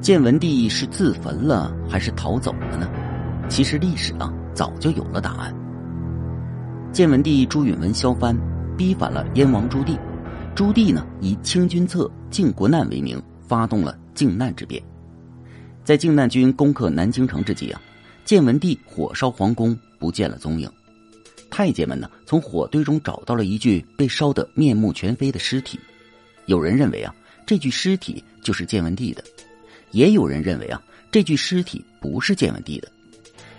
建文帝是自焚了还是逃走了呢？其实历史啊早就有了答案。建文帝朱允文削藩，逼反了燕王朱棣。朱棣呢以清君侧、靖国难为名，发动了靖难之变。在靖难军攻克南京城之际啊，建文帝火烧皇宫，不见了踪影。太监们呢从火堆中找到了一具被烧得面目全非的尸体。有人认为啊，这具尸体就是建文帝的；也有人认为啊，这具尸体不是建文帝的，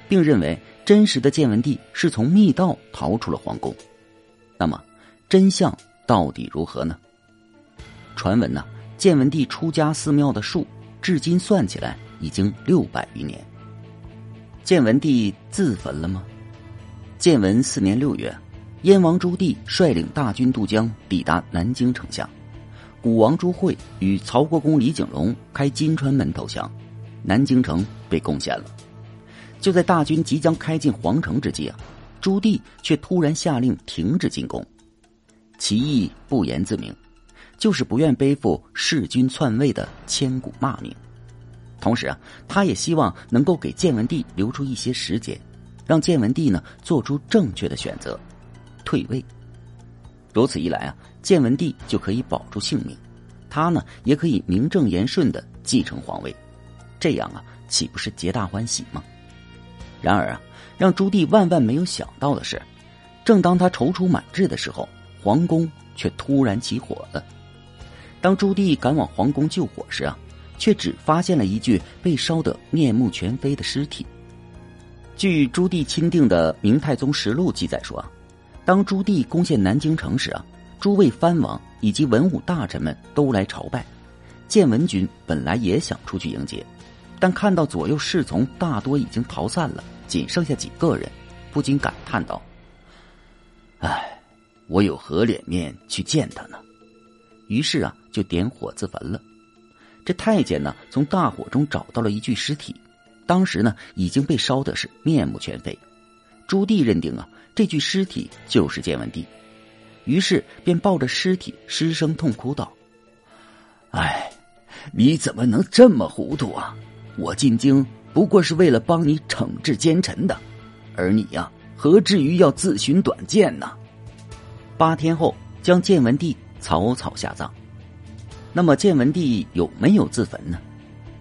并认为真实的建文帝是从密道逃出了皇宫。那么，真相？到底如何呢？传闻呢，建文帝出家寺庙的数，至今算起来已经六百余年。建文帝自焚了吗？建文四年六月，燕王朱棣率领大军渡江，抵达南京城下。古王朱惠与曹国公李景隆开金川门投降，南京城被攻陷了。就在大军即将开进皇城之际啊，朱棣却突然下令停止进攻。其意不言自明，就是不愿背负弑君篡位的千古骂名。同时啊，他也希望能够给建文帝留出一些时间，让建文帝呢做出正确的选择，退位。如此一来啊，建文帝就可以保住性命，他呢也可以名正言顺的继承皇位，这样啊，岂不是皆大欢喜吗？然而啊，让朱棣万万没有想到的是，正当他踌躇满志的时候。皇宫却突然起火了。当朱棣赶往皇宫救火时啊，却只发现了一具被烧得面目全非的尸体。据朱棣钦定的《明太宗实录》记载说啊，当朱棣攻陷南京城时啊，诸位藩王以及文武大臣们都来朝拜。建文君本来也想出去迎接，但看到左右侍从大多已经逃散了，仅剩下几个人，不禁感叹道：“唉。”我有何脸面去见他呢？于是啊，就点火自焚了。这太监呢，从大火中找到了一具尸体，当时呢已经被烧的是面目全非。朱棣认定啊，这具尸体就是建文帝，于是便抱着尸体失声痛哭道：“哎，你怎么能这么糊涂啊？我进京不过是为了帮你惩治奸臣的，而你呀，何至于要自寻短见呢？”八天后，将建文帝草草下葬。那么，建文帝有没有自焚呢？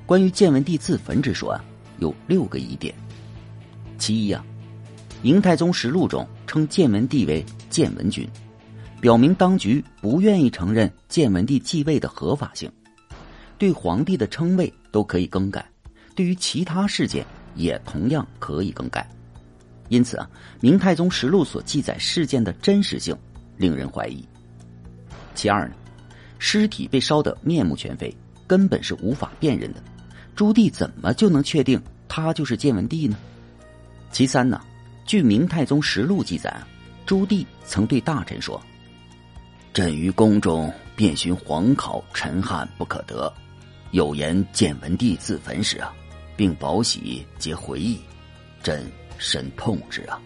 关于建文帝自焚之说啊，有六个疑点。其一啊，《明太宗实录》中称建文帝为建文君，表明当局不愿意承认建文帝继位的合法性，对皇帝的称谓都可以更改，对于其他事件也同样可以更改。因此啊，《明太宗实录》所记载事件的真实性。令人怀疑。其二呢，尸体被烧得面目全非，根本是无法辨认的。朱棣怎么就能确定他就是建文帝呢？其三呢，据《明太宗实录》记载，朱棣曾对大臣说：“朕于宫中遍寻皇考陈汉不可得，有言建文帝自焚时啊，并宝玺皆回忆，朕深痛之啊。”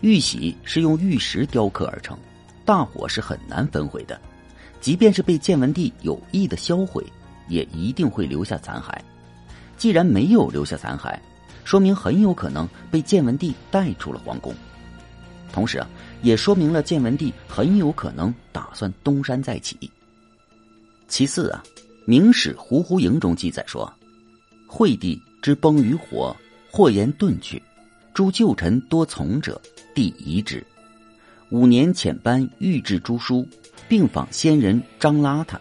玉玺是用玉石雕刻而成，大火是很难焚毁的，即便是被建文帝有意的销毁，也一定会留下残骸。既然没有留下残骸，说明很有可能被建文帝带出了皇宫，同时啊，也说明了建文帝很有可能打算东山再起。其次啊，《明史·胡胡营》中记载说，惠帝之崩于火，或言遁去，诸旧臣多从者。帝遗之，五年遣班御制诸书，并访先人张邋遢，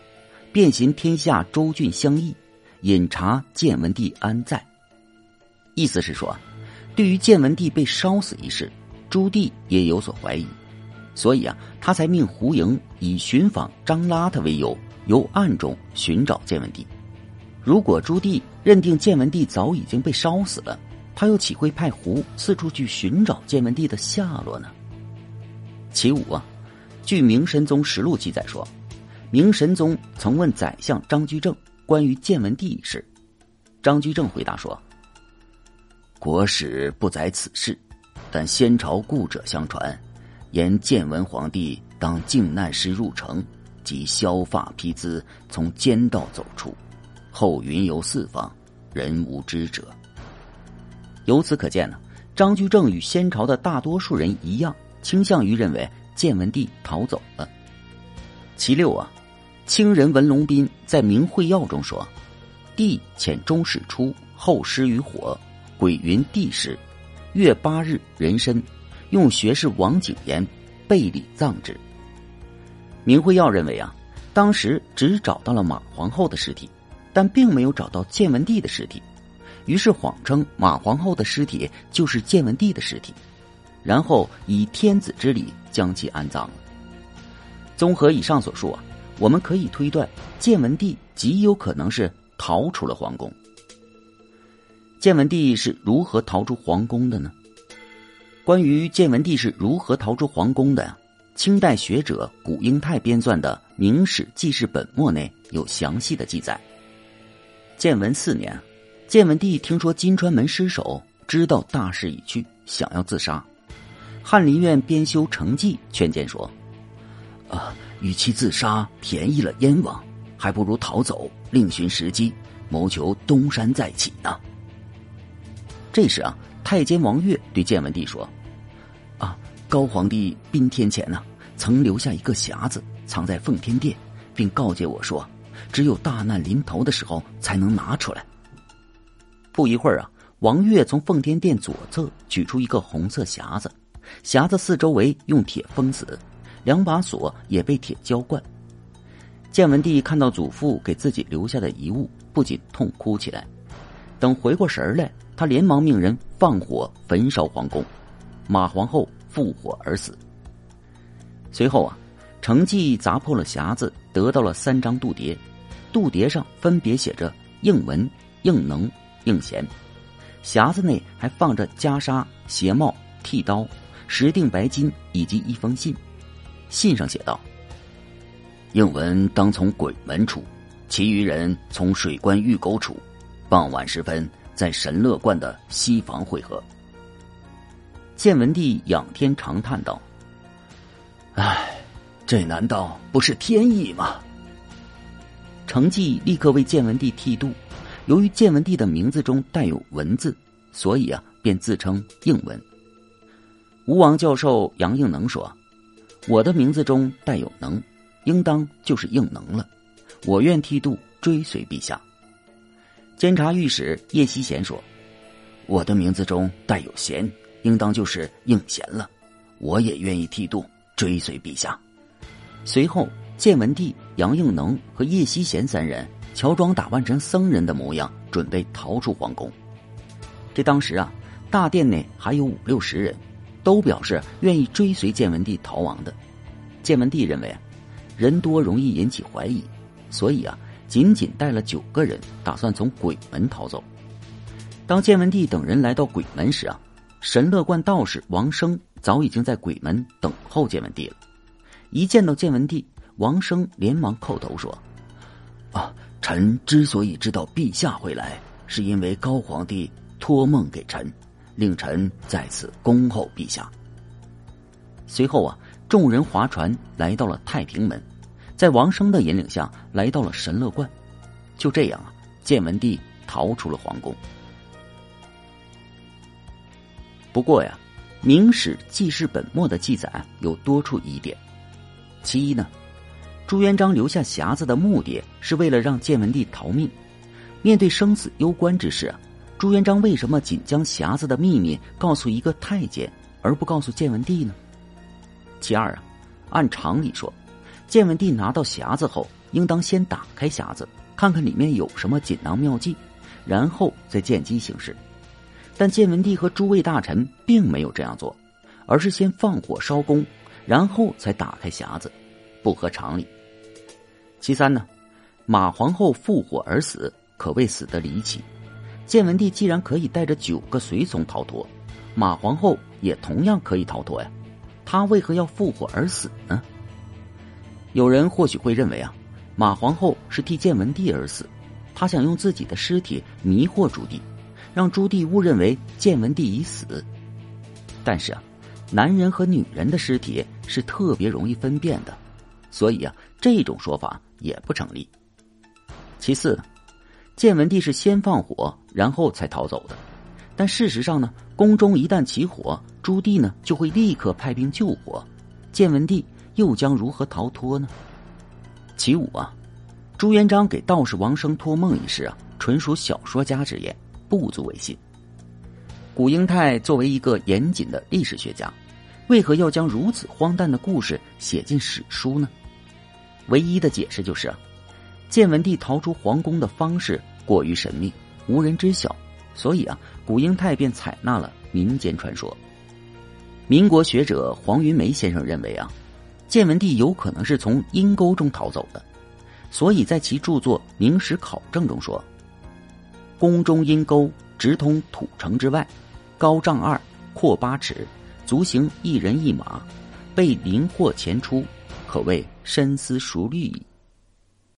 遍行天下州郡乡邑，饮茶建文帝安在。意思是说，对于建文帝被烧死一事，朱棣也有所怀疑，所以啊，他才命胡营以寻访张邋遢为由，由暗中寻找建文帝。如果朱棣认定建文帝早已经被烧死了。他又岂会派胡四处去寻找建文帝的下落呢？其五啊，据《明神宗实录》记载说，明神宗曾问宰相张居正关于建文帝一事，张居正回答说：“国史不载此事，但先朝故者相传，言建文皇帝当靖难时入城，即削发披缁，从奸道走出，后云游四方，人无知者。由此可见呢，张居正与先朝的大多数人一样，倾向于认为建文帝逃走了。其六啊，清人文龙斌在《明会要》中说：“帝遣中使出，后失于火，鬼云帝失。月八日，人参，用学士王景言备礼葬之。”明慧耀认为啊，当时只找到了马皇后的尸体，但并没有找到建文帝的尸体，于是谎称马皇后的尸体就是建文帝的尸体，然后以天子之礼将其安葬了。综合以上所述啊，我们可以推断建文帝极有可能是逃出了皇宫。建文帝是如何逃出皇宫的呢？关于建文帝是如何逃出皇宫的？清代学者古英泰编撰的《明史记事本末》内有详细的记载。建文四年，建文帝听说金川门失守，知道大势已去，想要自杀。翰林院编修程纪劝谏说：“啊，与其自杀，便宜了燕王，还不如逃走，另寻时机，谋求东山再起呢。”这时啊，太监王悦对建文帝说。啊高皇帝宾天前呢，曾留下一个匣子，藏在奉天殿，并告诫我说，只有大难临头的时候才能拿出来。不一会儿啊，王悦从奉天殿左侧取出一个红色匣子，匣子四周围用铁封死，两把锁也被铁浇灌。建文帝看到祖父给自己留下的遗物，不禁痛哭起来。等回过神来，他连忙命人放火焚烧皇宫，马皇后。复火而死。随后啊，程纪砸破了匣子，得到了三张度牒，度牒上分别写着应文、应能、应贤。匣子内还放着袈裟、鞋帽、剃刀、十锭白金以及一封信。信上写道：“应文当从鬼门出，其余人从水关玉沟出。傍晚时分，在神乐观的西房会合。”建文帝仰天长叹道：“唉，这难道不是天意吗？”程纪立刻为建文帝剃度。由于建文帝的名字中带有“文”字，所以啊，便自称应文。吴王教授杨应能说：“我的名字中带有‘能’，应当就是应能了。我愿剃度，追随陛下。”监察御史叶希贤说：“我的名字中带有‘贤’。”应当就是应贤了，我也愿意剃度追随陛下。随后，建文帝、杨应能和叶希贤三人乔装打扮成僧人的模样，准备逃出皇宫。这当时啊，大殿内还有五六十人，都表示愿意追随建文帝逃亡的。建文帝认为，人多容易引起怀疑，所以啊，仅仅带了九个人，打算从鬼门逃走。当建文帝等人来到鬼门时啊。神乐观道士王生早已经在鬼门等候建文帝了。一见到建文帝，王生连忙叩头说：“啊，臣之所以知道陛下会来，是因为高皇帝托梦给臣，令臣在此恭候陛下。”随后啊，众人划船来到了太平门，在王生的引领下来到了神乐观。就这样啊，建文帝逃出了皇宫。不过呀，《明史记事本末》的记载有多处疑点。其一呢，朱元璋留下匣子的目的是为了让建文帝逃命。面对生死攸关之事，朱元璋为什么仅将匣子的秘密告诉一个太监，而不告诉建文帝呢？其二啊，按常理说，建文帝拿到匣子后，应当先打开匣子，看看里面有什么锦囊妙计，然后再见机行事。但建文帝和诸位大臣并没有这样做，而是先放火烧宫，然后才打开匣子，不合常理。其三呢，马皇后复火而死，可谓死得离奇。建文帝既然可以带着九个随从逃脱，马皇后也同样可以逃脱呀，他为何要复火而死呢？有人或许会认为啊，马皇后是替建文帝而死，她想用自己的尸体迷惑朱棣。让朱棣误认为建文帝已死，但是啊，男人和女人的尸体是特别容易分辨的，所以啊，这种说法也不成立。其次，建文帝是先放火，然后才逃走的。但事实上呢，宫中一旦起火，朱棣呢就会立刻派兵救火，建文帝又将如何逃脱呢？其五啊，朱元璋给道士王生托梦一事啊，纯属小说家之言，不足为信。古英泰作为一个严谨的历史学家，为何要将如此荒诞的故事写进史书呢？唯一的解释就是，建文帝逃出皇宫的方式过于神秘，无人知晓，所以啊，古英泰便采纳了民间传说。民国学者黄云梅先生认为啊，建文帝有可能是从阴沟中逃走的，所以在其著作《明史考证》中说：“宫中阴沟直通土城之外。”高丈二，阔八尺，足行一人一马，被灵获前出，可谓深思熟虑矣。